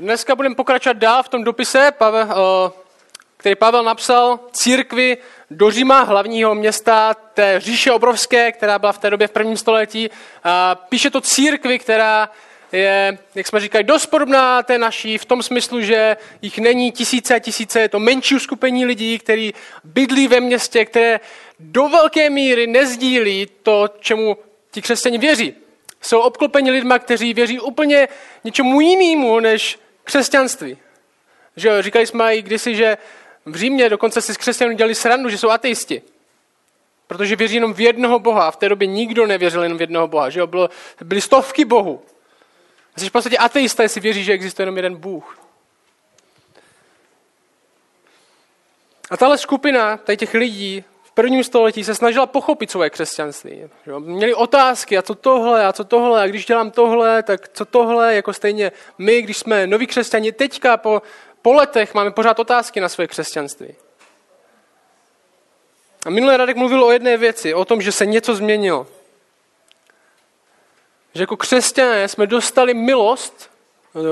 Dneska budeme pokračovat dál v tom dopise, který Pavel napsal církvi do Říma, hlavního města té říše obrovské, která byla v té době v prvním století. Píše to církvi, která je, jak jsme říkali, dost podobná té naší v tom smyslu, že jich není tisíce a tisíce, je to menší uskupení lidí, kteří bydlí ve městě, které do velké míry nezdílí to, čemu ti křesťani věří. Jsou obklopeni lidma, kteří věří úplně něčemu jinému než křesťanství. Že říkali jsme i kdysi, že v Římě dokonce si s křesťanů dělali srandu, že jsou ateisti. Protože věří jenom v jednoho Boha. A v té době nikdo nevěřil jenom v jednoho Boha. Že jo? Bylo, byly stovky Bohů. A jsi v podstatě ateista, jestli věří, že existuje jenom jeden Bůh. A tahle skupina tady těch lidí v prvním století se snažila pochopit svoje křesťanství. Měli otázky, a co tohle, a co tohle, a když dělám tohle, tak co tohle, jako stejně my, když jsme noví křesťani, teďka po, po letech máme pořád otázky na svoje křesťanství. A minulý Radek mluvil o jedné věci, o tom, že se něco změnilo. Že jako křesťané jsme dostali milost,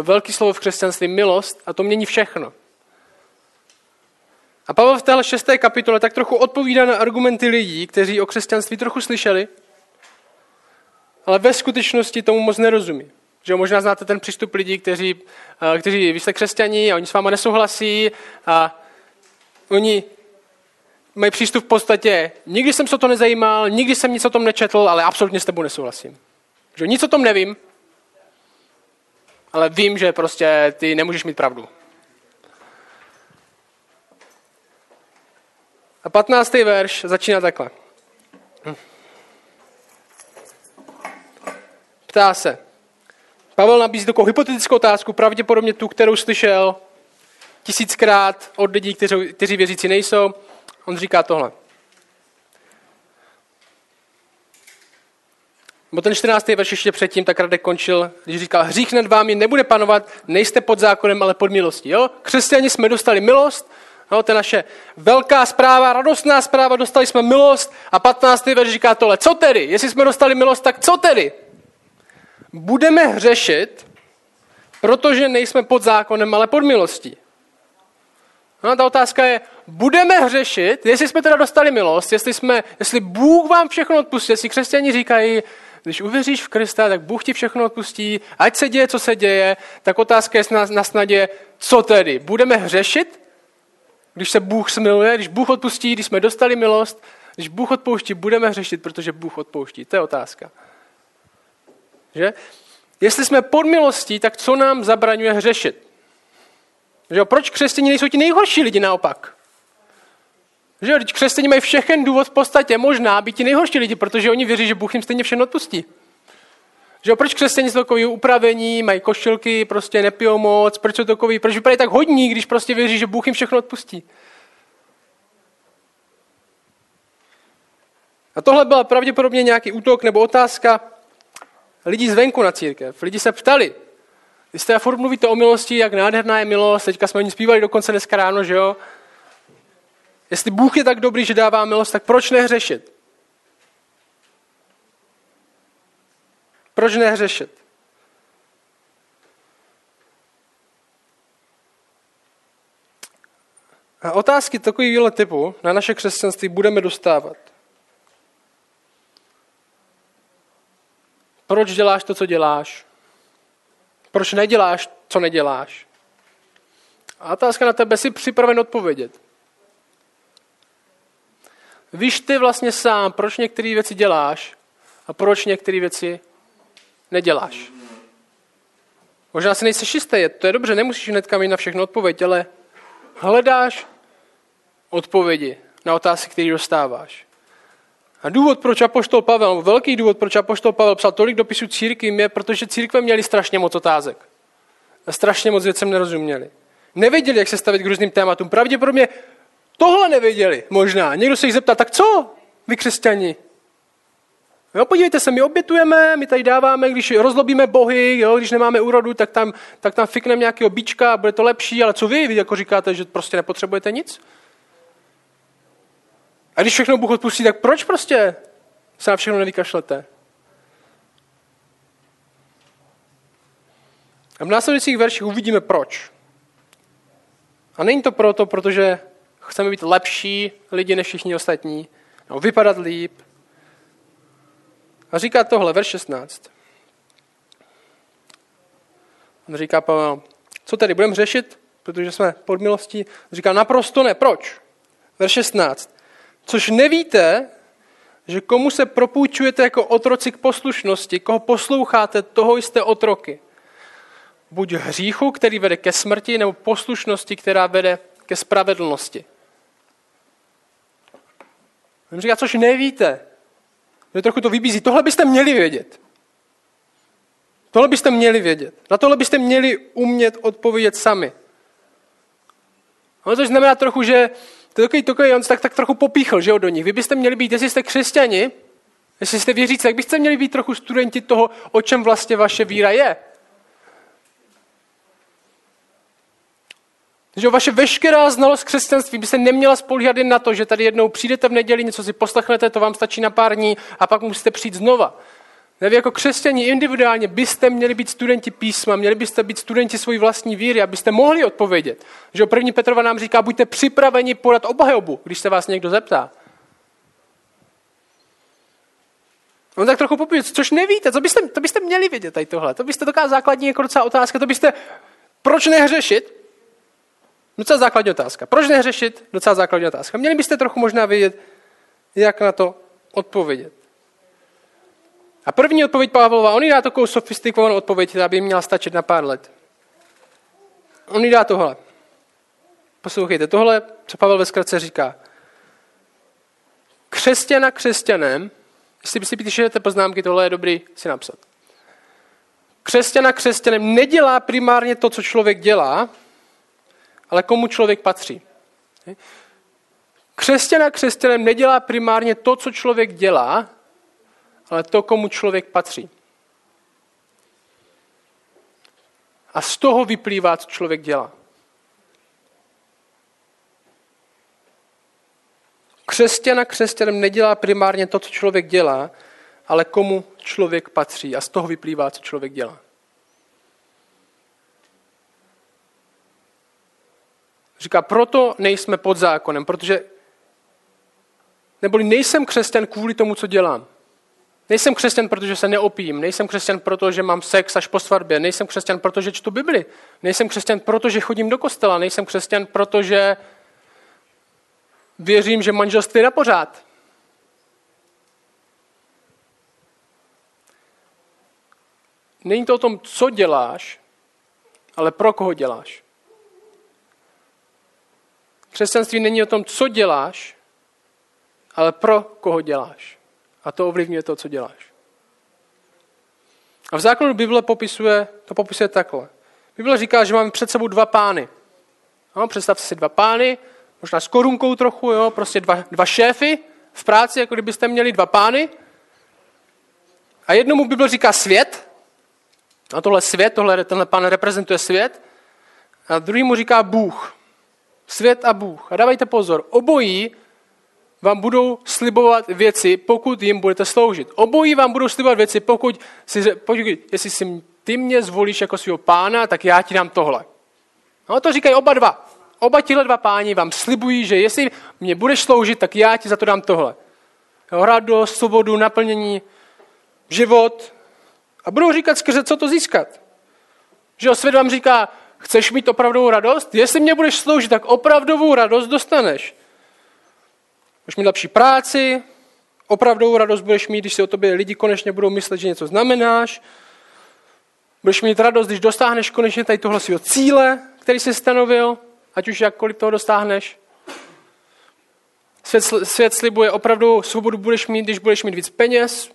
velký slovo v křesťanství, milost, a to mění všechno. A Pavel v téhle šesté kapitole tak trochu odpovídá na argumenty lidí, kteří o křesťanství trochu slyšeli, ale ve skutečnosti tomu moc nerozumí. Že možná znáte ten přístup lidí, kteří, eh, kteří vy jste křesťaní a oni s váma nesouhlasí a oni mají přístup v podstatě, nikdy jsem se o to nezajímal, nikdy jsem nic o tom nečetl, ale absolutně s tebou nesouhlasím. Že nic o tom nevím, ale vím, že prostě ty nemůžeš mít pravdu. A 15. verš začíná takhle. Ptá se. Pavel nabízí takovou hypotetickou otázku, pravděpodobně tu, kterou slyšel tisíckrát od lidí, kteří, kteří věřící nejsou. On říká tohle. Bo ten 14. verš ještě předtím tak Radek končil, když říkal, hřích nad vámi nebude panovat, nejste pod zákonem, ale pod milostí. Jo? Křesťani jsme dostali milost, No, to je naše velká zpráva, radostná zpráva, dostali jsme milost a 15. verš říká tohle. Co tedy? Jestli jsme dostali milost, tak co tedy? Budeme hřešit, protože nejsme pod zákonem, ale pod milostí. No, ta otázka je, budeme hřešit, jestli jsme teda dostali milost, jestli, jsme, jestli Bůh vám všechno odpustí, jestli křesťani říkají, když uvěříš v Krista, tak Bůh ti všechno odpustí, ať se děje, co se děje, tak otázka je na, na snadě, co tedy? Budeme hřešit? Když se Bůh smiluje, když Bůh odpustí, když jsme dostali milost, když Bůh odpouští, budeme hřešit, protože Bůh odpouští. To je otázka. Že? Jestli jsme pod milostí, tak co nám zabraňuje hřešit? Že? Proč křesťané nejsou ti nejhorší lidi naopak? Že? Když křesťané mají všechen důvod v podstatě možná být ti nejhorší lidi, protože oni věří, že Bůh jim stejně všechno odpustí. Že proč křesťané jsou takový upravení, mají košilky, prostě nepijou moc, proč jsou takový, proč vypadají tak hodní, když prostě věří, že Bůh jim všechno odpustí. A tohle byla pravděpodobně nějaký útok nebo otázka lidí zvenku na církev. Lidi se ptali, vy jste furt mluvíte o milosti, jak nádherná je milost, teďka jsme o ní zpívali dokonce dneska ráno, že jo? Jestli Bůh je tak dobrý, že dává milost, tak proč nehřešit? Proč nehřešit? A otázky takového typu na naše křesťanství budeme dostávat. Proč děláš to, co děláš? Proč neděláš, co neděláš? A otázka na tebe, jsi připraven odpovědět. Víš ty vlastně sám, proč některé věci děláš a proč některé věci neděláš. Možná si nejsi jistý, to je dobře, nemusíš hnedka mít na všechno odpověď, ale hledáš odpovědi na otázky, které dostáváš. A důvod, proč Apoštol Pavel, velký důvod, proč Apoštol Pavel psal tolik dopisů církvím, je, protože církve měli strašně moc otázek. A strašně moc věcem nerozuměli. Nevěděli, jak se stavit k různým tématům. Pravděpodobně tohle nevěděli, možná. Někdo se jich zeptal, tak co, vy křesťani? Jo, podívejte se, my obětujeme, my tady dáváme, když rozlobíme bohy, jo, když nemáme úrodu, tak tam, tak tam fikneme nějakého bička a bude to lepší, ale co vy? Vy jako říkáte, že prostě nepotřebujete nic? A když všechno Bůh odpustí, tak proč prostě se na všechno nevykašlete? A v následujících verších uvidíme proč. A není to proto, protože chceme být lepší lidi než všichni ostatní, nebo vypadat líp. A říká tohle, verš 16. On říká Pavel, co tedy, budeme řešit, protože jsme pod milostí? Říká, naprosto ne, proč? Verš 16. Což nevíte, že komu se propůjčujete jako otroci k poslušnosti, koho posloucháte, toho jste otroky. Buď hříchu, který vede ke smrti, nebo poslušnosti, která vede ke spravedlnosti. On říká, což nevíte. Že trochu to vybízí. Tohle byste měli vědět. Tohle byste měli vědět. Na tohle byste měli umět odpovědět sami. Ale to znamená trochu, že to takový, takový, on se tak, tak trochu popíchl že jo, do nich. Vy byste měli být, jestli jste křesťani, jestli jste věřící, tak byste měli být trochu studenti toho, o čem vlastně vaše víra je. Že vaše veškerá znalost křesťanství by se neměla spolíhat jen na to, že tady jednou přijdete v neděli, něco si poslechnete, to vám stačí na pár dní a pak musíte přijít znova. Ne, jako křesťani individuálně byste měli být studenti písma, měli byste být studenti svojí vlastní víry, abyste mohli odpovědět. Že první Petrova nám říká, buďte připraveni podat obhajobu, když se vás někdo zeptá. On tak trochu popíje, což nevíte, to byste, to byste měli vědět tady tohle. To byste taková základní jako docela otázka, to byste, proč nehřešit? Docela základní otázka. Proč nehřešit? Docela základní otázka. Měli byste trochu možná vědět, jak na to odpovědět. A první odpověď Pavlova, on jí dá takovou sofistikovanou odpověď, která by měla stačit na pár let. On jí dá tohle. Poslouchejte, tohle, co Pavel ve zkratce říká. Křesťana křesťanem, jestli si píšete poznámky, tohle je dobrý si napsat. Křesťana křesťanem nedělá primárně to, co člověk dělá, ale komu člověk patří. Křesťana křesťanem nedělá primárně to, co člověk dělá, ale to, komu člověk patří. A z toho vyplývá, co člověk dělá. Křesťana křesťanem nedělá primárně to, co člověk dělá, ale komu člověk patří. A z toho vyplývá, co člověk dělá. Říká, proto nejsme pod zákonem, protože neboli nejsem křesťan kvůli tomu, co dělám. Nejsem křesťan, protože se neopím. Nejsem křesťan, protože mám sex až po svatbě. Nejsem křesťan, protože čtu Bibli. Nejsem křesťan, protože chodím do kostela. Nejsem křesťan, protože věřím, že manželství je na pořád. Není to o tom, co děláš, ale pro koho děláš. Křesťanství není o tom, co děláš, ale pro koho děláš. A to ovlivňuje to, co děláš. A v základu Bible popisuje, to popisuje takhle. Bible říká, že máme před sebou dva pány. No, představte si dva pány, možná s korunkou trochu, jo, prostě dva, dva šéfy v práci, jako kdybyste měli dva pány. A jednomu Bible říká svět, a tohle svět, tohle, tenhle pán reprezentuje svět, a druhýmu říká Bůh. Svět a Bůh. A dávajte pozor, obojí vám budou slibovat věci, pokud jim budete sloužit. Obojí vám budou slibovat věci, pokud, si, pokud jestli si ty mě zvolíš jako svého pána, tak já ti dám tohle. No to říkají oba dva. Oba tihle dva páni vám slibují, že jestli mě budeš sloužit, tak já ti za to dám tohle. Radost, svobodu, naplnění, život. A budou říkat skrze, co to získat. Že svět vám říká, chceš mít opravdovou radost? Jestli mě budeš sloužit, tak opravdovou radost dostaneš. Budeš mít lepší práci, opravdovou radost budeš mít, když si o tobě lidi konečně budou myslet, že něco znamenáš. Budeš mít radost, když dostáhneš konečně tady tohle svého cíle, který jsi stanovil, ať už jakkoliv toho dostáhneš. Svět, svět slibuje opravdu svobodu budeš mít, když budeš mít víc peněz,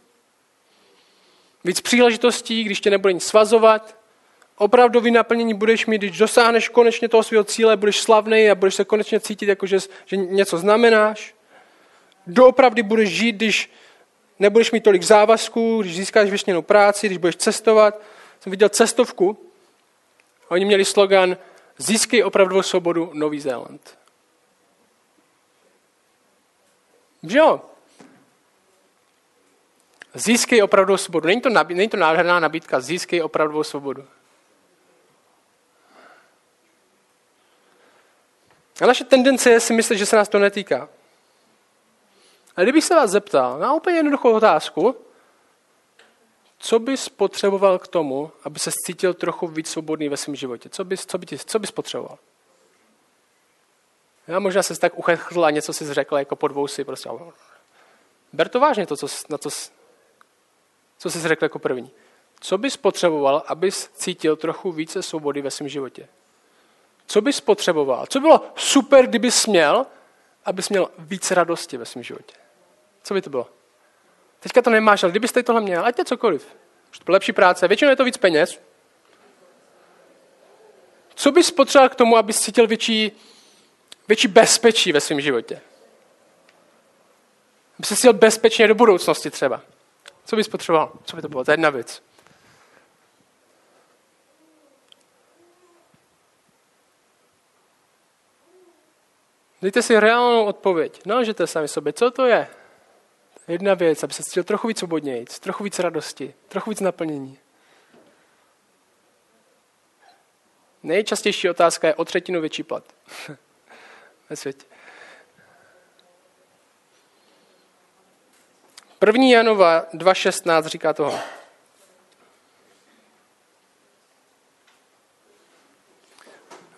víc příležitostí, když tě nebude nic svazovat. Opravdový naplnění budeš mít, když dosáhneš konečně toho svého cíle, budeš slavný a budeš se konečně cítit, jako že, že něco znamenáš. Doopravdy budeš žít, když nebudeš mít tolik závazků, když získáš vyšněnou práci, když budeš cestovat. Jsem viděl cestovku a oni měli slogan Získej opravdovou svobodu Nový Zéland. Jo? Získej opravdovou svobodu. Není to, nabí, není to nádherná nabídka, získej opravdovou svobodu. A naše tendence je si myslet, že se nás to netýká. A kdybych se vás zeptal na úplně jednoduchou otázku, co bys potřeboval k tomu, aby se cítil trochu víc svobodný ve svém životě? Co bys, co, by ti, co bys potřeboval? Já možná se tak uchechl a něco si řekl jako po dvou si prostě. Ber to vážně, to, co, na to, co jsi řekl jako první. Co bys potřeboval, abys cítil trochu více svobody ve svém životě? Co bys potřeboval? Co bylo super, kdybys měl, abys měl více radosti ve svém životě? Co by to bylo? Teďka to nemáš, ale kdybyste tohle měl, ať je cokoliv. Už to lepší práce, většinou je to víc peněz. Co bys potřeboval k tomu, abys cítil větší, větší bezpečí ve svém životě? Aby se cítil bezpečně do budoucnosti třeba. Co bys potřeboval? Co by to bylo? To je jedna věc. Dejte si reálnou odpověď. Nalžete sami sobě, co to je? Jedna věc, aby se cítil trochu víc svobodněji, trochu víc radosti, trochu víc naplnění. Nejčastější otázka je o třetinu větší plat ve světě. První Janova 2.16 říká toho.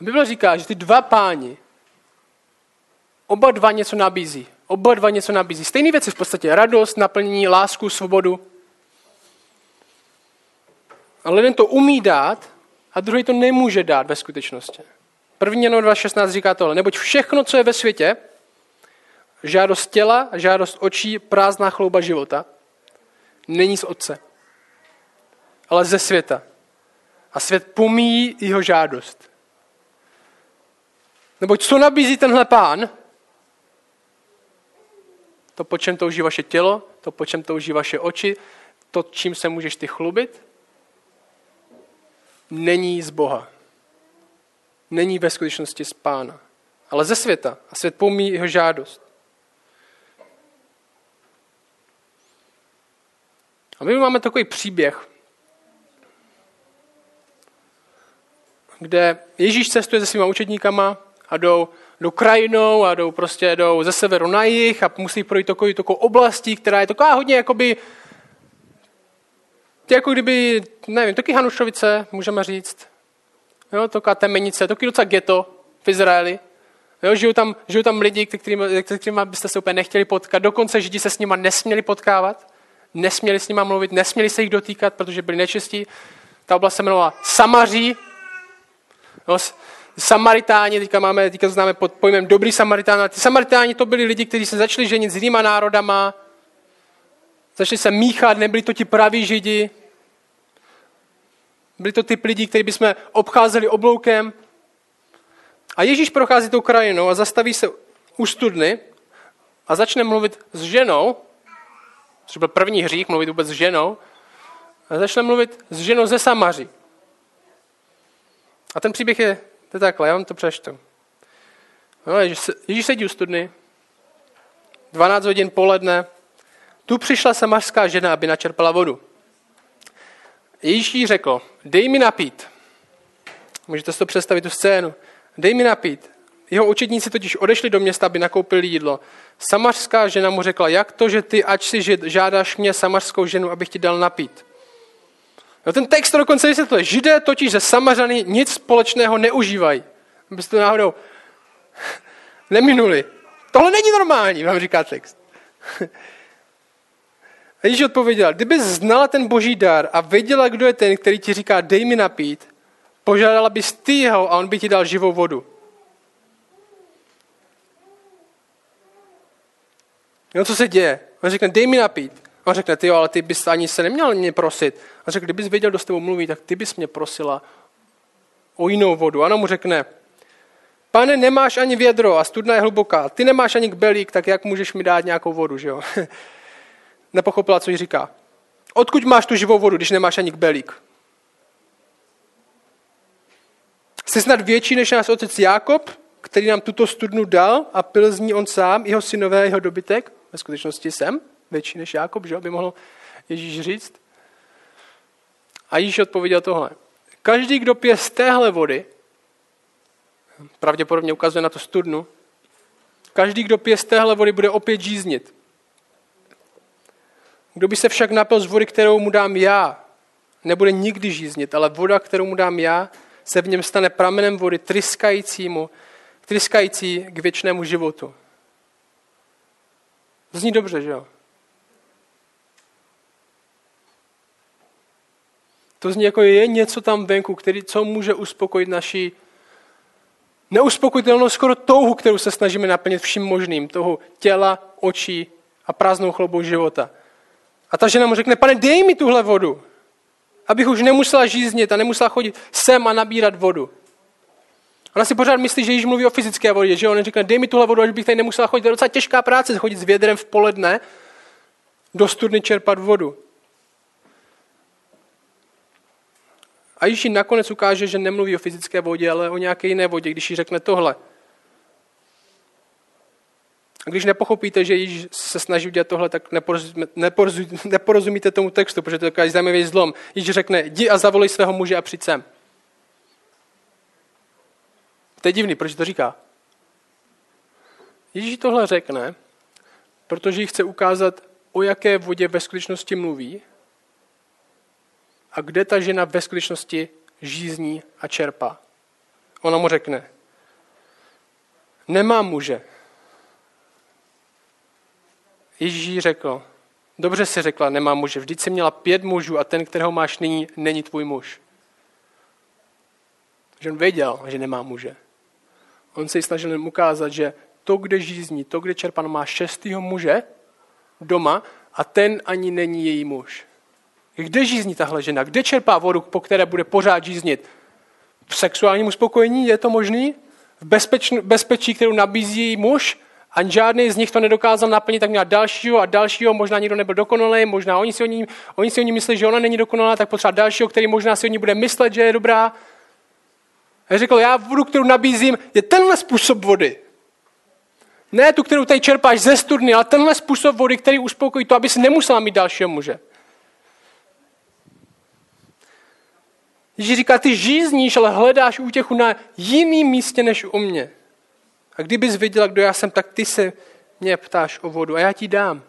Bible říká, že ty dva páni, oba dva něco nabízí. Oba dva něco nabízí. Stejné věci v podstatě. Radost, naplnění, lásku, svobodu. Ale jeden to umí dát a druhý to nemůže dát ve skutečnosti. První Janov 2.16 říká tohle. Neboť všechno, co je ve světě, žádost těla, žádost očí, prázdná chlouba života, není z Otce, ale ze světa. A svět pomíjí jeho žádost. Neboť co nabízí tenhle pán? To, po čem touží vaše tělo, to, po čem touží vaše oči, to, čím se můžeš ty chlubit, není z Boha. Není ve skutečnosti z pána, ale ze světa. A svět pomíjí jeho žádost. A my máme takový příběh, kde Ježíš cestuje se svýma učedníkama a jdou, jdou krajinou a jdou prostě jdou ze severu na jih a musí projít takovou, takovou oblastí, která je taková hodně jakoby, jako kdyby, nevím, taky Hanušovice, můžeme říct. Jo, taková temenice, taky docela ghetto v Izraeli. Jo, žijou, tam, žijou tam lidi, kterými, kterými byste se úplně nechtěli potkat. Dokonce Židi se s nimi nesměli potkávat. Nesměli s nimi mluvit, nesměli se jich dotýkat, protože byli nečistí. Ta oblast se jmenovala Samaří. Jo, Samaritáni, teďka, máme, teďka známe pod pojmem dobrý Samaritán. Ty Samaritáni to byli lidi, kteří se začali ženit s jinýma národama, začali se míchat, nebyli to ti praví židi. Byli to typ lidí, kteří bychom obcházeli obloukem. A Ježíš prochází tou krajinou a zastaví se u studny a začne mluvit s ženou, což byl první hřích, mluvit vůbec s ženou, a začne mluvit s ženou ze Samaří. A ten příběh je, to je takhle, já vám to přečtu. No, Ježíš, sedí u studny, 12 hodin poledne, tu přišla samařská žena, aby načerpala vodu. Ježíš jí řekl, dej mi napít. Můžete si to představit, tu scénu. Dej mi napít. Jeho učedníci totiž odešli do města, aby nakoupili jídlo. Samařská žena mu řekla, jak to, že ty, ač si žádáš mě, samařskou ženu, abych ti dal napít. No ten text to dokonce vysvětluje. Židé totiž ze Samařany nic společného neužívají. Abyste to náhodou neminuli. Tohle není normální, vám říká text. A Ježíš odpověděl, kdyby znala ten boží dar a věděla, kdo je ten, který ti říká, dej mi napít, požádala bys ty jeho a on by ti dal živou vodu. Jo, co se děje? On řekne, dej mi napít. On řekne, ty jo, ale ty bys ani se neměl mě prosit. On řekne, kdybys věděl, kdo s tebou mluví, tak ty bys mě prosila o jinou vodu. Ano mu řekne, pane, nemáš ani vědro a studna je hluboká. Ty nemáš ani kbelík, tak jak můžeš mi dát nějakou vodu, že jo? Nepochopila, co jí říká. Odkud máš tu živou vodu, když nemáš ani kbelík? Jsi snad větší než náš otec Jákob, který nám tuto studnu dal a pil z ní on sám, jeho synové, jeho dobytek? Ve skutečnosti jsem větší než Jákob, že by mohl Ježíš říct. A Ježíš odpověděl tohle. Každý, kdo pije z téhle vody, Pravděpodobně ukazuje na to studnu. Každý, kdo pije z téhle vody, bude opět žíznit. Kdo by se však napil z vody, kterou mu dám já, nebude nikdy žíznit, ale voda, kterou mu dám já, se v něm stane pramenem vody tryskajícímu, tryskající k věčnému životu. Zní dobře, že jo? To zní jako je něco tam venku, který, co může uspokojit naši neuspokojitelnou skoro touhu, kterou se snažíme naplnit vším možným. Toho těla, očí a prázdnou chlobou života. A ta žena mu řekne, pane, dej mi tuhle vodu, abych už nemusela žíznit a nemusela chodit sem a nabírat vodu. Ona si pořád myslí, že již mluví o fyzické vodě, že on řekne, dej mi tuhle vodu, až bych tady nemusela chodit. To je docela těžká práce, chodit s vědrem v poledne do studny čerpat vodu. A Ježíš nakonec ukáže, že nemluví o fyzické vodě, ale o nějaké jiné vodě, když jí řekne tohle. A když nepochopíte, že Ježíš se snaží udělat tohle, tak neporozumíte tomu textu, protože to je takový zajímavý zlom. Ježíš řekne, jdi a zavolej svého muže a přijď sem. To je divný, proč to říká? Ježíš tohle řekne, protože jí chce ukázat, o jaké vodě ve skutečnosti mluví a kde ta žena ve skutečnosti žízní a čerpá. Ona mu řekne, nemám muže. Ježíš řekl, dobře si řekla, nemám muže. Vždyť jsi měla pět mužů a ten, kterého máš nyní, není tvůj muž. Že on věděl, že nemá muže. On se snažil jen ukázat, že to, kde žízní, to, kde čerpá, má šestýho muže doma a ten ani není její muž. Kde žízní tahle žena? Kde čerpá vodu, po které bude pořád žíznit? V sexuálním uspokojení je to možný? V bezpeč, bezpečí, kterou nabízí muž? A žádný z nich to nedokázal naplnit, tak měla dalšího a dalšího, možná nikdo nebyl dokonalý, možná oni si o ní, oni si o ní myslí, že ona není dokonalá, tak potřeba dalšího, který možná si o ní bude myslet, že je dobrá. A řekl, já vodu, kterou nabízím, je tenhle způsob vody. Ne tu, kterou tady čerpáš ze studny, ale tenhle způsob vody, který uspokojí to, aby si nemusela mít dalšího muže. Ježíš říká, ty žízníš, ale hledáš útěchu na jiném místě než u mě. A kdybys viděla, kdo já jsem, tak ty se mě ptáš o vodu a já ti dám.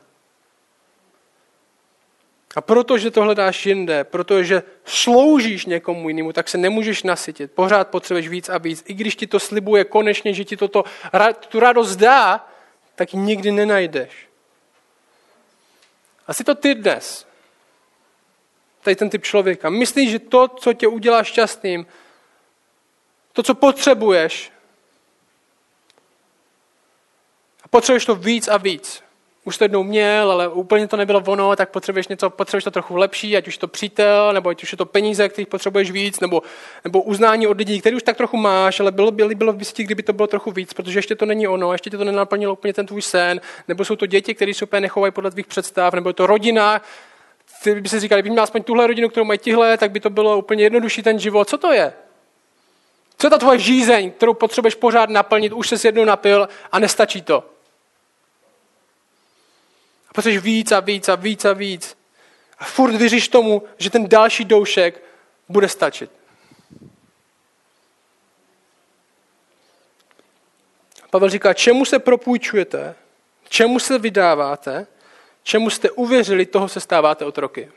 A protože to hledáš jinde, protože sloužíš někomu jinému, tak se nemůžeš nasytit. Pořád potřebuješ víc a víc. I když ti to slibuje konečně, že ti toto, tu radost dá, tak ji nikdy nenajdeš. Asi to ty dnes. Tady ten typ člověka. Myslíš, že to, co tě udělá šťastným, to, co potřebuješ, a potřebuješ to víc a víc už to jednou měl, ale úplně to nebylo ono, tak potřebuješ něco, potřebuješ to trochu lepší, ať už to přítel, nebo ať už je to peníze, kterých potřebuješ víc, nebo, nebo uznání od lidí, který už tak trochu máš, ale bylo by, bylo by si, kdyby to bylo trochu víc, protože ještě to není ono, ještě ti to nenaplnilo úplně ten tvůj sen, nebo jsou to děti, které se úplně nechovají podle tvých představ, nebo je to rodina, ty by si říkal, kdyby měl aspoň tuhle rodinu, kterou mají tihle, tak by to bylo úplně jednodušší ten život. Co to je? Co je ta tvoje žízeň, kterou potřebuješ pořád naplnit, už se jednou napil a nestačí to? Potřebuješ víc a víc a víc a víc. A furt věříš tomu, že ten další doušek bude stačit. Pavel říká, čemu se propůjčujete, čemu se vydáváte, čemu jste uvěřili, toho se stáváte otroky.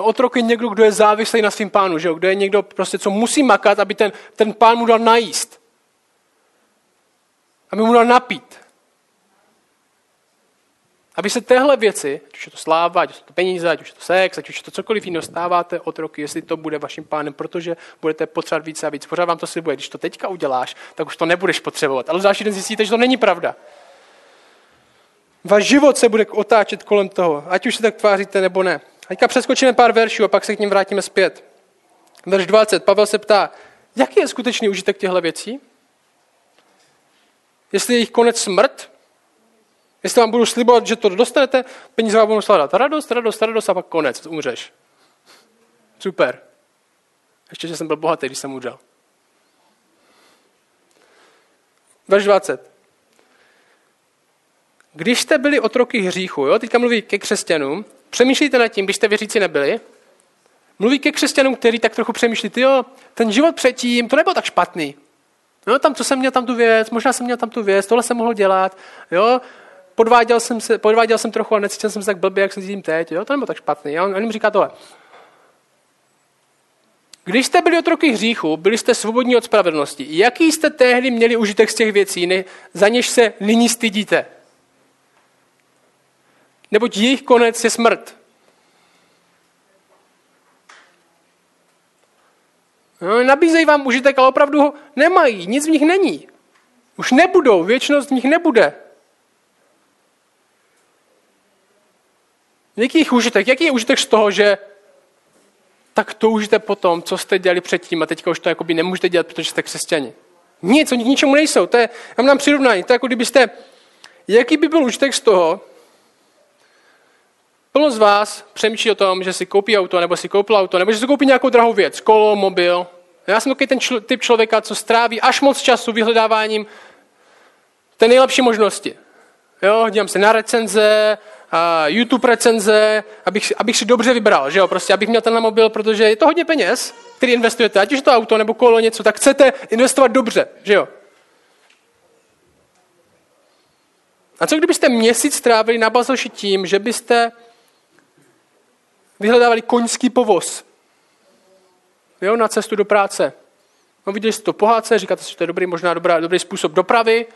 Otrok je někdo, kdo je závislý na svým pánu, že jo? kdo je někdo, prostě, co musí makat, aby ten, ten pán mu dal najíst aby mu dal napít. Aby se téhle věci, ať už je to sláva, ať už je to peníze, ať už je to sex, ať už je to cokoliv jiného, stáváte otroky, jestli to bude vaším pánem, protože budete potřebovat více a víc. Pořád vám to slibuje. Když to teďka uděláš, tak už to nebudeš potřebovat. Ale další den zjistíte, že to není pravda. Váš život se bude otáčet kolem toho, ať už se tak tváříte nebo ne. Teďka přeskočíme pár veršů a pak se k ním vrátíme zpět. Verš 20. Pavel se ptá, jaký je skutečný užitek těchto věcí? Jestli je jich konec smrt, jestli vám budu slibovat, že to dostanete, peníze vám budou skládat radost, radost, radost a pak konec, umřeš. Super. Ještě, že jsem byl bohatý, když jsem umřel. Verš 20. Když jste byli otroky hříchu, jo, teďka mluví ke křesťanům, přemýšlejte nad tím, když jste věřící nebyli, Mluví ke křesťanům, kteří tak trochu přemýšlí, jo, ten život předtím, to nebyl tak špatný. No, tam, co jsem měl tam tu věc, možná jsem měl tam tu věc, tohle jsem mohl dělat, jo, podváděl jsem, se, podváděl jsem trochu a necítil jsem se tak blbě, jak se cítím teď, jo, to nebylo tak špatný. A on, on jim říká tohle. Když jste byli otroky hříchu, byli jste svobodní od spravedlnosti. Jaký jste tehdy měli užitek z těch věcí, ne, za něž se nyní stydíte? Neboť jejich konec je smrt. No, nabízejí vám užitek, ale opravdu ho nemají. Nic v nich není. Už nebudou, věčnost v nich nebude. Jaký je užitek? Jaký je užitek z toho, že tak toužíte po tom, co jste dělali předtím a teďka už to jakoby nemůžete dělat, protože jste křesťani. Nic, oni k ničemu nejsou. To je, já mám přirovnání. To je jako kdybyste, jaký by byl užitek z toho, Plno z vás přemýšlí o tom, že si koupí auto, nebo si koupil auto, nebo že si koupí nějakou drahou věc, kolo, mobil. Já jsem takový ten čl- typ člověka, co stráví až moc času vyhledáváním té nejlepší možnosti. Jo, dívám se na recenze, YouTube recenze, abych, abych si dobře vybral, že jo, prostě abych měl tenhle mobil, protože je to hodně peněz, který investujete, ať už to auto nebo kolo něco, tak chcete investovat dobře, že jo. A co kdybyste měsíc strávili na bazoši tím, že byste vyhledávali koňský povoz. Jo, na cestu do práce. No, viděli jste to pohádce, říkáte si, že to je dobrý, možná dobrá, dobrý způsob dopravy.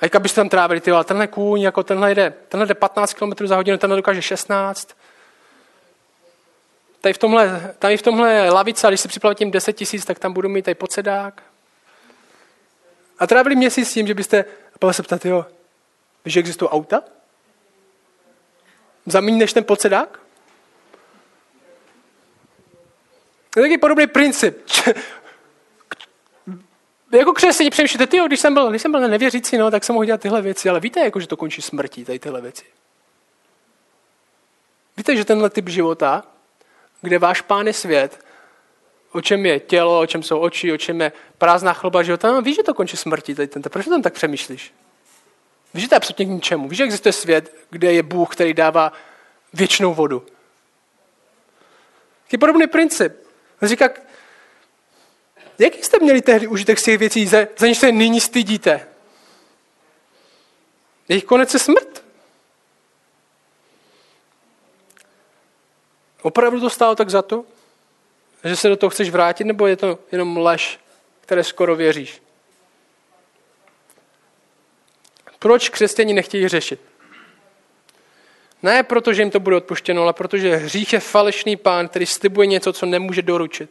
A jak byste tam trávili, ty, ale tenhle kůň, jako tenhle jde, tenhle jde 15 km za hodinu, tenhle dokáže 16. Tady v tomhle, tady v tomhle lavice, když si připlatím 10 tisíc, tak tam budu mít tady podsedák. A trávili měsíc s tím, že byste, a pak se ptat, jo, víš, že existují auta? Za než ten podsedák? To je taky podobný princip. Jako křesťané přemýšlíte, ty, když jsem byl, když jsem byl nevěřící, no, tak jsem mohl dělat tyhle věci, ale víte, jako, že to končí smrtí, tady tyhle věci. Víte, že tenhle typ života, kde váš pán je svět, o čem je tělo, o čem jsou oči, o čem je prázdná chloba života, no, víš, že to končí smrtí, tady tento. Proč tam tak přemýšlíš? Víš, že to je absolutně k ničemu. Víš, že existuje svět, kde je Bůh, který dává věčnou vodu. Je podobný princip. Říká, jaký jste měli tehdy užitek z těch věcí, za, za něž se nyní stydíte? Jejich konec je smrt. Opravdu to stálo tak za to? Že se do toho chceš vrátit, nebo je to jenom lež, které skoro věříš? Proč křesťani nechtějí řešit? Ne proto, že jim to bude odpuštěno, ale protože hřích je falešný pán, který slibuje něco, co nemůže doručit.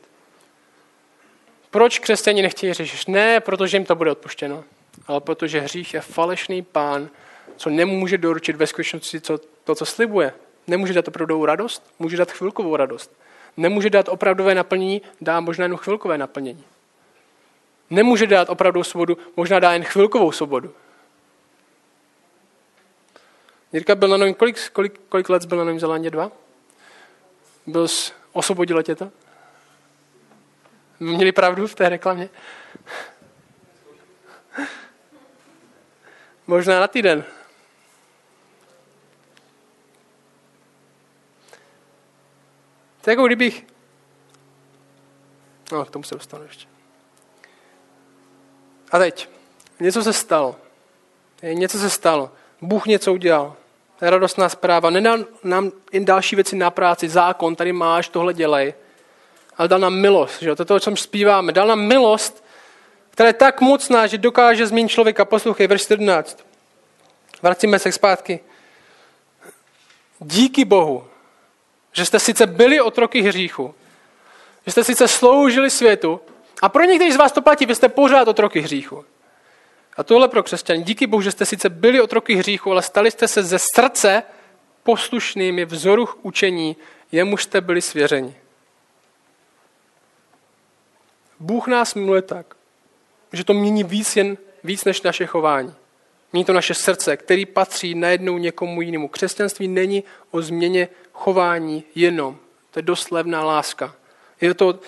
Proč křesťani nechtějí řešit? Ne protože jim to bude odpuštěno, ale protože hřích je falešný pán, co nemůže doručit ve skutečnosti co, to, co slibuje. Nemůže dát opravdovou radost, může dát chvilkovou radost. Nemůže dát opravdové naplnění, dá možná jen chvilkové naplnění. Nemůže dát opravdovou svobodu, možná dá jen chvilkovou svobodu. Jirka byl na Novém, kolik, kolik, kolik let byl na Novém Zelandě? Dva? Byl z, osvobodilo tě to? Měli pravdu v té reklamě? Možná na týden. To je jako kdybych... No, k tomu se dostanu ještě. A teď. Něco se stalo. Něco se stalo. Bůh něco udělal. Radostná zpráva. Nedal nám jen další věci na práci, zákon, tady máš, tohle dělej. Ale dal nám milost, že? to je to, o čem zpíváme. Dal nám milost, která je tak mocná, že dokáže změnit člověka. Poslouchej, verš 17. Vracíme se zpátky. Díky Bohu, že jste sice byli otroky hříchu, že jste sice sloužili světu, a pro některý z vás to platí, vy jste pořád otroky hříchu. A tohle pro křesťany. Díky Bohu, že jste sice byli otroky hříchu, ale stali jste se ze srdce poslušnými vzoru učení, jemuž jste byli svěřeni. Bůh nás miluje tak, že to mění víc, jen, víc než naše chování. Mění to naše srdce, který patří najednou někomu jinému. Křesťanství není o změně chování jenom. To je dost levná láska. Je to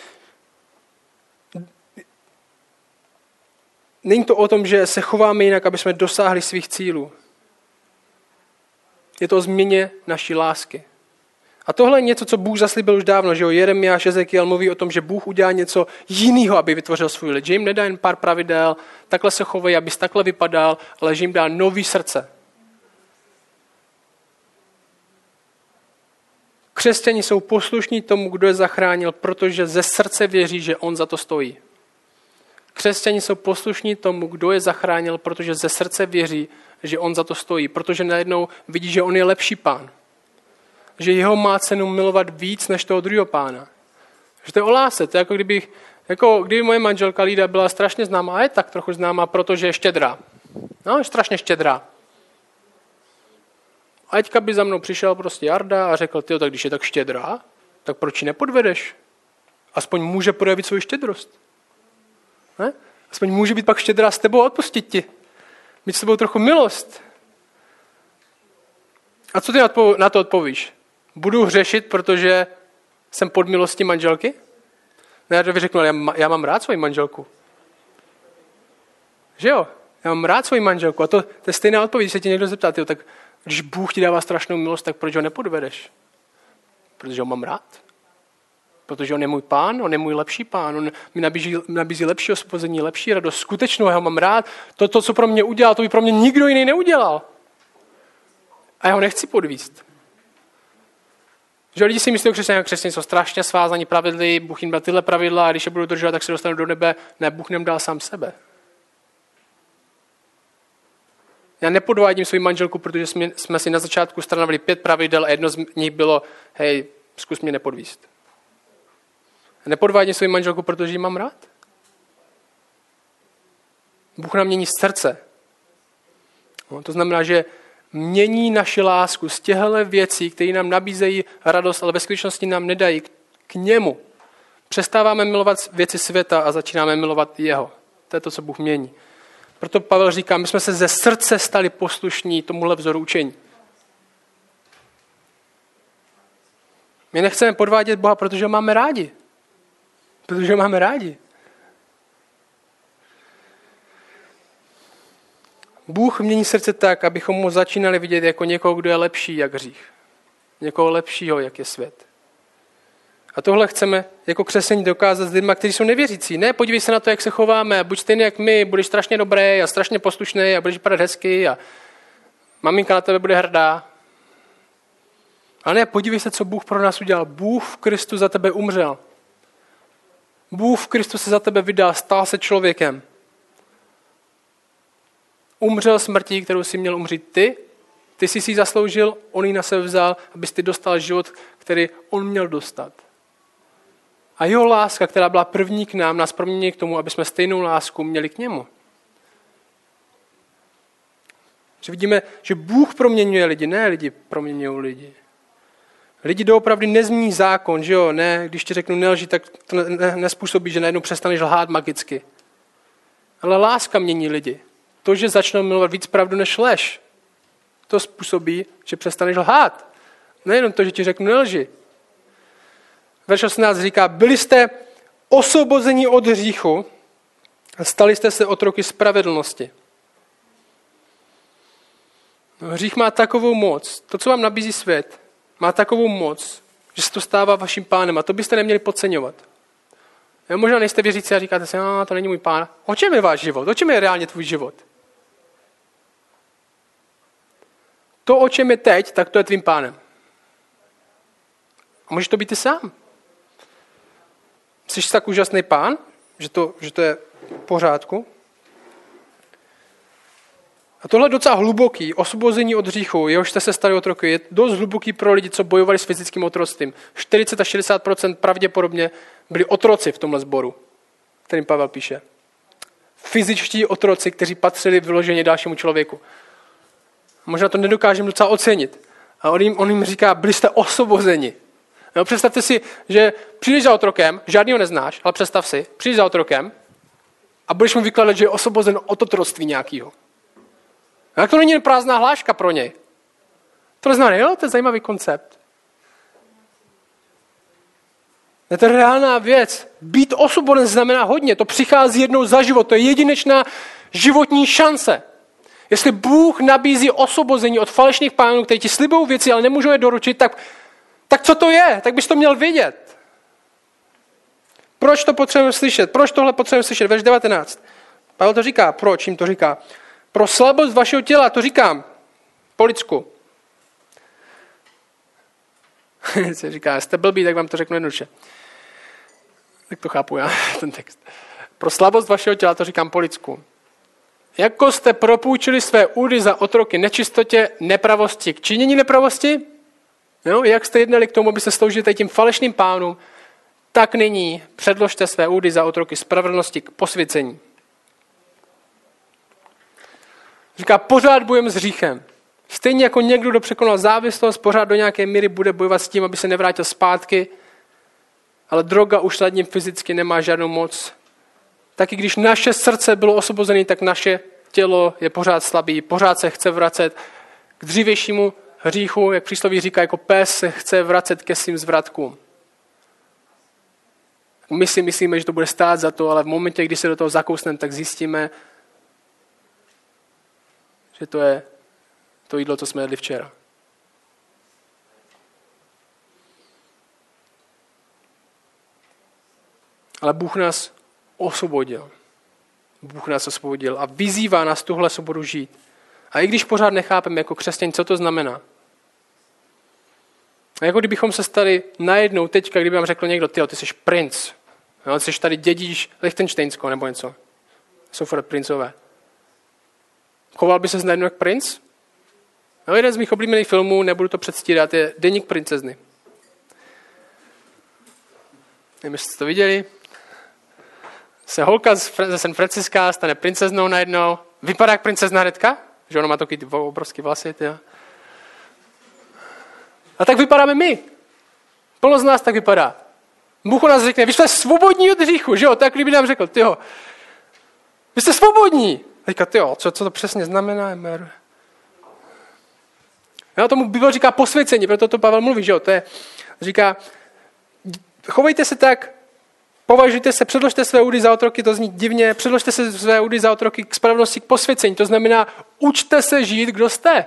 Není to o tom, že se chováme jinak, aby jsme dosáhli svých cílů. Je to o změně naší lásky. A tohle je něco, co Bůh zaslíbil už dávno, že jo? Jeremiáš, Ezekiel mluví o tom, že Bůh udělá něco jiného, aby vytvořil svůj lid. Že jim nedá jen pár pravidel, takhle se chovej, abys takhle vypadal, ale že jim dá nový srdce. Křesťani jsou poslušní tomu, kdo je zachránil, protože ze srdce věří, že on za to stojí. Křesťani jsou poslušní tomu, kdo je zachránil, protože ze srdce věří, že on za to stojí, protože najednou vidí, že on je lepší pán. Že jeho má cenu milovat víc než toho druhého pána. Že to je o lásce. To je jako kdybych, jako kdyby moje manželka Lída byla strašně známá, a je tak trochu známá, protože je štědrá. No, je strašně štědrá. A teďka by za mnou přišel prostě Jarda a řekl, ty, tak když je tak štědrá, tak proč ji nepodvedeš? Aspoň může projevit svou štědrost. Ne? Aspoň může být pak štědrá s tebou a odpustit ti. Mít s tebou trochu milost. A co ty na to odpovíš? Budu hřešit, protože jsem pod milostí manželky? Ne, já řeknu, ale já, já mám rád svoji manželku. Že jo? Já mám rád svoji manželku. A to, to je stejná odpověď, se ti někdo zeptá, tyjo, tak když Bůh ti dává strašnou milost, tak proč ho nepodvedeš? Protože ho mám rád. Protože on je můj pán, on je můj lepší pán, on mi nabízí, nabízí lepší osvobození, lepší radost, skutečnou, já ho mám rád. To, to, co pro mě udělal, to by pro mě nikdo jiný neudělal. A já ho nechci podvíst. Že lidi si myslí, že křesťané, křesťané jsou strašně svázaní pravidly, Bůh jim dal tyhle pravidla a když je budu držet, tak se dostanu do nebe. Ne, Bůh nem dal sám sebe. Já nepodvádím svou manželku, protože jsme, jsme si na začátku stanovili pět pravidel a jedno z nich bylo, hej, zkus mě nepodvíst. Já nepodvádím svou manželku, protože ji mám rád. Bůh nám mění srdce. No, to znamená, že mění naši lásku z těchto věcí, které nám nabízejí radost, ale ve skutečnosti nám nedají k němu. Přestáváme milovat věci světa a začínáme milovat jeho. To je to, co Bůh mění. Proto Pavel říká, my jsme se ze srdce stali poslušní tomuhle vzoru učení. My nechceme podvádět Boha, protože ho máme rádi. Protože ho máme rádi. Bůh mění srdce tak, abychom mu začínali vidět jako někoho, kdo je lepší jak hřích. Někoho lepšího, jak je svět. A tohle chceme jako křesení dokázat s lidmi, kteří jsou nevěřící. Ne, podívej se na to, jak se chováme, buď stejný jak my, budeš strašně dobrý a strašně poslušný a budeš vypadat hezky a maminka na tebe bude hrdá. Ale ne, podívej se, co Bůh pro nás udělal. Bůh v Kristu za tebe umřel. Bůh v Kristu se za tebe vydal, stal se člověkem. Umřel smrtí, kterou si měl umřít ty, ty jsi si zasloužil, on ji na sebe vzal, abys ty dostal život, který on měl dostat. A jeho láska, která byla první k nám, nás promění k tomu, aby jsme stejnou lásku měli k němu. Že vidíme, že Bůh proměňuje lidi, ne lidi proměňují lidi. Lidi doopravdy nezmíní zákon, že jo, ne, když ti řeknu nelži, tak to ne, nespůsobí, že najednou přestaneš lhát magicky. Ale láska mění lidi. To, že začnou milovat víc pravdu než lež, to způsobí, že přestaneš lhát. Nejenom to, že ti řeknu nelži, verš 18 říká, byli jste osvobození od hříchu a stali jste se otroky spravedlnosti. No, hřích má takovou moc, to, co vám nabízí svět, má takovou moc, že se to stává vaším pánem a to byste neměli podceňovat. Jo, možná nejste věřící a říkáte si, no, to není můj pán. O čem je váš život? O čem je reálně tvůj život? To, o čem je teď, tak to je tvým pánem. A můžeš to být ty sám. Jsi tak úžasný pán, že to, že to je v pořádku? A tohle je docela hluboký, osvobození od hříchu, jehož jste se stali otroky, je dost hluboký pro lidi, co bojovali s fyzickým otroctvím. 40 až 60 pravděpodobně byli otroci v tomhle sboru, kterým Pavel píše. Fyzičtí otroci, kteří patřili vyloženě dalšímu člověku. Možná to nedokážeme docela ocenit. A on jim, on jim říká, byli jste osvobozeni. Jo, představte si, že přijdeš za otrokem, žádného neznáš, ale představ si, přijdeš za otrokem a budeš mu vykládat, že je osobozen od otroctví nějakého. Jak to není prázdná hláška pro něj. To znamená, jo, to je zajímavý koncept. Je to reálná věc. Být osvobozen znamená hodně. To přichází jednou za život. To je jedinečná životní šance. Jestli Bůh nabízí osvobození od falešných pánů, kteří ti slibují věci, ale nemůžou je doručit, tak Tak co to je? Tak bys to měl vědět. Proč to potřebujeme slyšet? Proč tohle potřebujeme slyšet? Verš 19. Pavel to říká. Proč jim to říká? Pro slabost vašeho těla, to říkám. Po lidsku. se říká, jste blbý, tak vám to řeknu jednoduše. Tak to chápu já, ten text. Pro slabost vašeho těla, to říkám po lidsku. Jako jste propůjčili své údy za otroky nečistotě, nepravosti k činění nepravosti, no, jak jste jednali k tomu, abyste sloužili tím falešným pánům, tak nyní předložte své údy za otroky spravedlnosti k posvěcení. Říká, pořád bojujeme s hříchem. Stejně jako někdo, kdo překonal závislost, pořád do nějaké míry bude bojovat s tím, aby se nevrátil zpátky, ale droga už nad ním fyzicky nemá žádnou moc. Tak i když naše srdce bylo osvobozené, tak naše tělo je pořád slabý, pořád se chce vracet k dřívějšímu hříchu, jak přísloví říká, jako pes se chce vracet ke svým zvratkům. My si myslíme, že to bude stát za to, ale v momentě, kdy se do toho zakousneme, tak zjistíme, že to je to jídlo, co jsme jedli včera. Ale Bůh nás osvobodil. Bůh nás osvobodil a vyzývá nás tuhle svobodu žít. A i když pořád nechápeme jako křesťan, co to znamená. A jako kdybychom se stali najednou teďka, kdyby vám řekl někdo, ty, ty jsi princ, jo, ty jsi tady dědíš Lichtensteinsko nebo něco. Jsou furt princové. Choval by se najednou jak princ? No, jeden z mých oblíbených filmů, nebudu to předstírat, je Deník princezny. Nevím, jestli jste to viděli. Se holka ze San Francisca stane princeznou najednou. Vypadá jak princezna hnedka, že ona má takový obrovský vlasy. Tě. A tak vypadáme my. Plno z nás tak vypadá. Bůh nás řekne, vy jste svobodní od hříchu, že jo? Tak kdyby nám řekl, tyjo, vy jste svobodní. A říká, tyjo, co, co to přesně znamená? Mer? Já tomu Bible říká posvěcení, proto to Pavel mluví, že jo? To je, říká, chovejte se tak, považujte se, předložte své údy za otroky, to zní divně, předložte se své údy za otroky k spravedlnosti, k posvěcení. To znamená, učte se žít, kdo jste.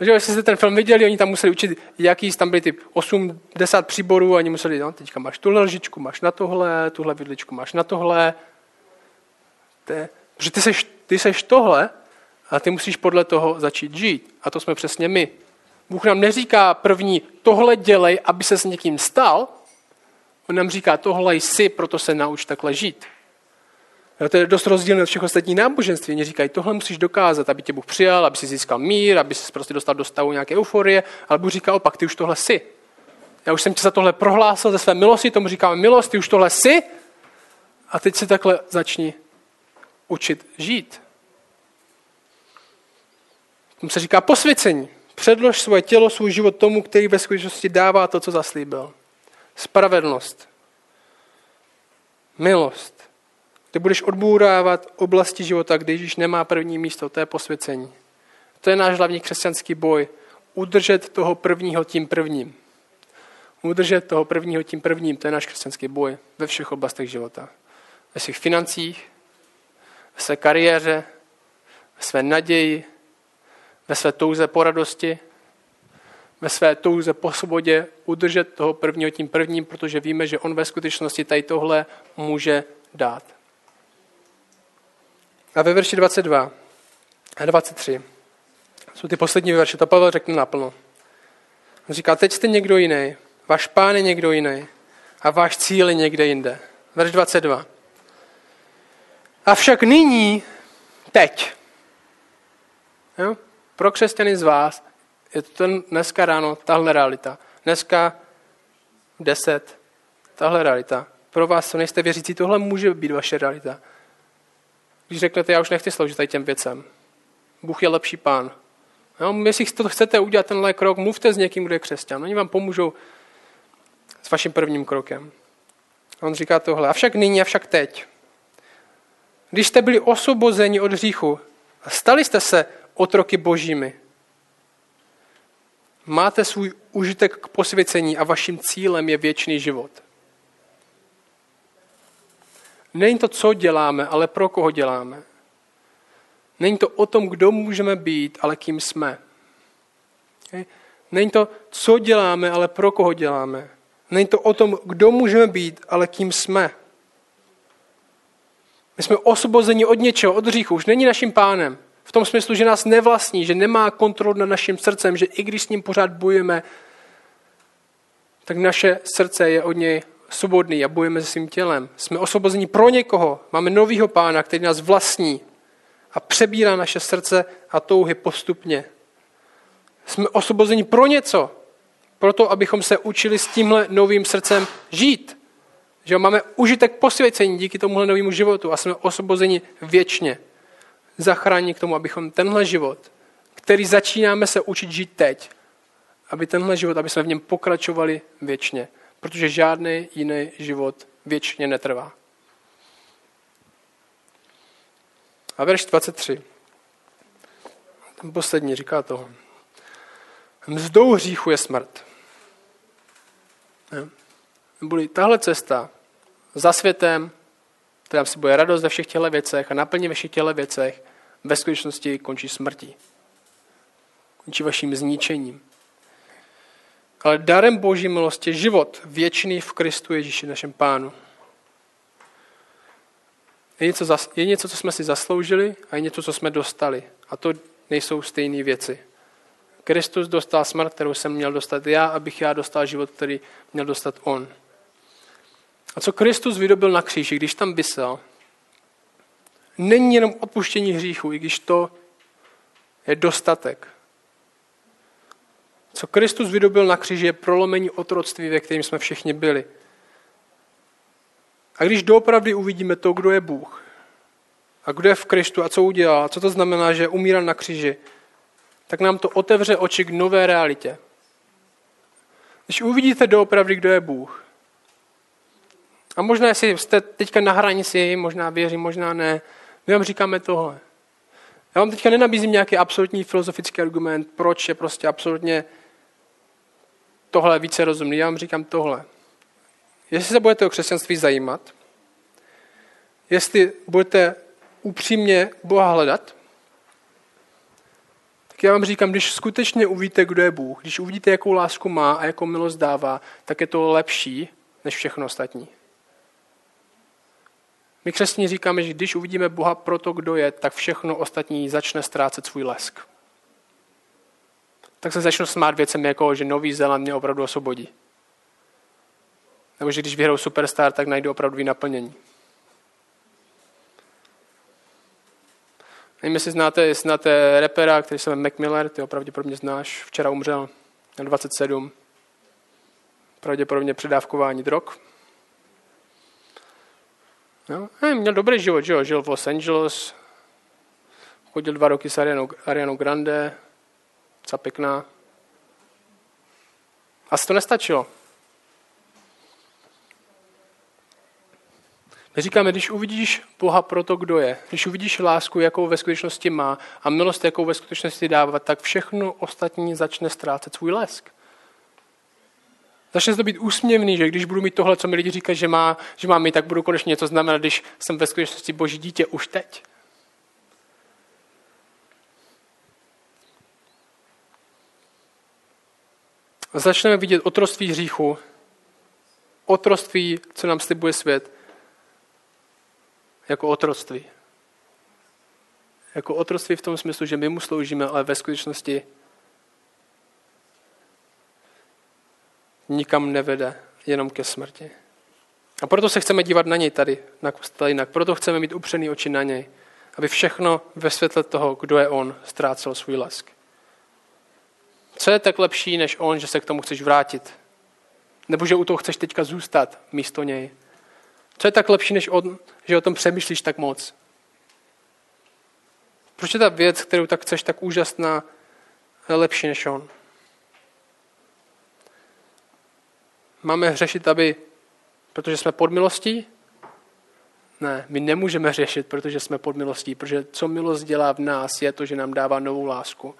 Že jestli jste ten film viděli, oni tam museli učit, jaký tam byly ty 80 příborů, a oni museli, no, teďka máš tuhle lžičku, máš na tohle, tuhle vidličku máš na tohle. To je, protože ty seš, ty seš tohle, a ty musíš podle toho začít žít. A to jsme přesně my. Bůh nám neříká první, tohle dělej, aby se s někým stal. On nám říká, tohle jsi, proto se nauč takhle žít. A to je dost rozdílné od všech ostatních náboženství. Oni říkají, tohle musíš dokázat, aby tě Bůh přijal, aby si získal mír, aby si prostě dostal do stavu nějaké euforie, ale Bůh říká opak, ty už tohle jsi. Já už jsem tě za tohle prohlásil ze své milosti, tomu říkáme milost, ty už tohle jsi a teď si takhle začni učit žít. Tomu se říká posvěcení. Předlož svoje tělo, svůj život tomu, který ve skutečnosti dává to, co zaslíbil. Spravedlnost. Milost. Ty budeš odbůrávat oblasti života, kde Ježíš nemá první místo, to je posvěcení. To je náš hlavní křesťanský boj. Udržet toho prvního tím prvním. Udržet toho prvního tím prvním, to je náš křesťanský boj ve všech oblastech života. Ve svých financích, ve své kariéře, ve své naději, ve své touze po radosti, ve své touze po svobodě udržet toho prvního tím prvním, protože víme, že on ve skutečnosti tady tohle může dát. A ve verši 22 a 23 jsou ty poslední verše, to Pavel řekne naplno. On říká, teď jste někdo jiný, váš pán je někdo jiný a váš cíl je někde jinde. Verš 22. Avšak nyní, teď. Jo? Pro křesťany z vás je to ten dneska ráno tahle realita. Dneska v deset tahle realita. Pro vás, co nejste věřící, tohle může být vaše realita. Když řeknete, já už nechci sloužit tady těm věcem. Bůh je lepší pán. Jo, jestli to chcete udělat tenhle krok, mluvte s někým, kdo je křesťan. Oni vám pomůžou s vaším prvním krokem. On říká tohle. Avšak nyní, avšak teď. Když jste byli osvobozeni od hříchu, stali jste se otroky božími. Máte svůj užitek k posvěcení a vaším cílem je věčný život. Není to, co děláme, ale pro koho děláme. Není to o tom, kdo můžeme být, ale kým jsme. Není to, co děláme, ale pro koho děláme. Není to o tom, kdo můžeme být, ale kým jsme. My jsme osvobozeni od něčeho, od hříchu. Už není naším pánem. V tom smyslu, že nás nevlastní, že nemá kontrolu nad naším srdcem, že i když s ním pořád bojujeme, tak naše srdce je od něj svobodný a bojujeme se svým tělem. Jsme osvobozeni pro někoho. Máme novýho pána, který nás vlastní a přebírá naše srdce a touhy postupně. Jsme osvobozeni pro něco. Proto, abychom se učili s tímhle novým srdcem žít. Že máme užitek posvěcení díky tomuhle novému životu a jsme osvobozeni věčně. Zachrání k tomu, abychom tenhle život, který začínáme se učit žít teď, aby tenhle život, aby jsme v něm pokračovali věčně. Protože žádný jiný život věčně netrvá. A verš 23. Ten poslední říká toho. Mzdou hříchu je smrt. Neboli tahle cesta za světem, která si bude radost ve všech těle věcech a naplní ve všech těle věcech, ve skutečnosti končí smrtí. Končí vaším zničením. Ale darem Boží milosti je život věčný v Kristu Ježíši, našem pánu. Je něco, je něco, co jsme si zasloužili a je něco, co jsme dostali. A to nejsou stejné věci. Kristus dostal smrt, kterou jsem měl dostat já, abych já dostal život, který měl dostat on. A co Kristus vydobil na kříži, když tam vysel, není jenom odpuštění hříchu, i když to je dostatek. Co Kristus vydobil na kříži, je prolomení otroctví, ve kterém jsme všichni byli. A když doopravdy uvidíme to, kdo je Bůh a kdo je v Kristu a co udělal, co to znamená, že umírá na kříži, tak nám to otevře oči k nové realitě. Když uvidíte doopravdy, kdo je Bůh, a možná, jestli jste teďka na hranici, možná věřím, možná ne, my vám říkáme tohle. Já vám teďka nenabízím nějaký absolutní filozofický argument, proč je prostě absolutně tohle více rozumný. Já vám říkám tohle. Jestli se budete o křesťanství zajímat, jestli budete upřímně Boha hledat, tak já vám říkám, když skutečně uvidíte, kdo je Bůh, když uvidíte, jakou lásku má a jakou milost dává, tak je to lepší než všechno ostatní. My křesťané říkáme, že když uvidíme Boha pro to, kdo je, tak všechno ostatní začne ztrácet svůj lesk. Tak se začnu smát věcem jako, že Nový Zéland mě opravdu osvobodí. Nebo že když vyhrou Superstar, tak najdu opravdu naplnění. Nevím, jestli znáte, jestli znáte repera, který se jmenuje Mac Miller, ty ho pravděpodobně znáš, včera umřel na 27. Pravděpodobně předávkování drog. No, ne, měl dobrý život, že jo? žil v Los Angeles, chodil dva roky s Arianou, Arianou Grande, co pěkná. Asi to nestačilo. My říkáme, když uvidíš Boha pro to, kdo je, když uvidíš lásku, jakou ve skutečnosti má a milost, jakou ve skutečnosti dává, tak všechno ostatní začne ztrácet svůj lesk. Začne to být úsměvný, že když budu mít tohle, co mi lidi říkají, že, má, že mám mít, tak budu konečně něco znamenat, když jsem ve skutečnosti boží dítě už teď. Začneme vidět otroství hříchu, otroství, co nám slibuje svět, jako otroctví. Jako otroctví v tom smyslu, že my mu sloužíme, ale ve skutečnosti nikam nevede, jenom ke smrti. A proto se chceme dívat na něj tady, na jinak. Proto chceme mít upřený oči na něj, aby všechno ve světle toho, kdo je on, ztrácel svůj lesk. Co je tak lepší než on, že se k tomu chceš vrátit? Nebo že u toho chceš teďka zůstat místo něj? Co je tak lepší, než on, že o tom přemýšlíš tak moc? Proč je ta věc, kterou tak chceš, tak úžasná, lepší než on? Máme hřešit, aby, protože jsme pod milostí? Ne, my nemůžeme řešit, protože jsme pod milostí, protože co milost dělá v nás, je to, že nám dává novou lásku,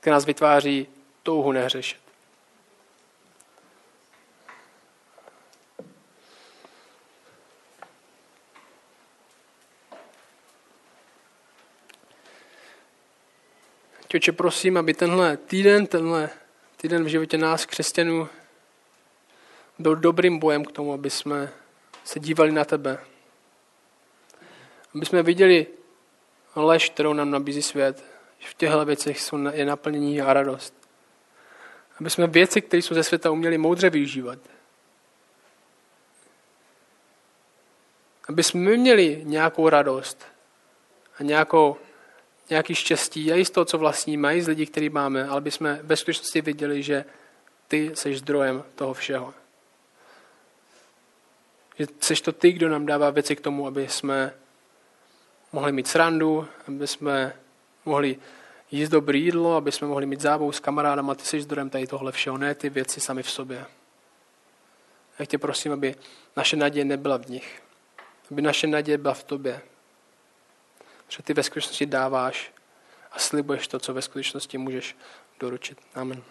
která nás vytváří touhu nehřešit. Těče, prosím, aby tenhle týden, tenhle týden v životě nás, křesťanů, byl dobrým bojem k tomu, aby jsme se dívali na tebe. Aby jsme viděli lež, kterou nám nabízí svět, že v těchto věcech je naplnění a radost. Aby jsme věci, které jsou ze světa, uměli moudře využívat. Aby jsme měli nějakou radost a nějakou, nějaký štěstí a i z toho, co vlastní mají z lidí, který máme, ale aby jsme ve skutečnosti viděli, že ty jsi zdrojem toho všeho. Že jsi to ty, kdo nám dává věci k tomu, aby jsme mohli mít srandu, aby jsme mohli jíst dobré jídlo, aby jsme mohli mít zábavu s kamarádama, ty jsi zdrojem tady tohle všeho, ne ty věci sami v sobě. Já tě prosím, aby naše naděje nebyla v nich. Aby naše naděje byla v tobě. Že ty ve skutečnosti dáváš a slibuješ to, co ve skutečnosti můžeš doručit. Amen.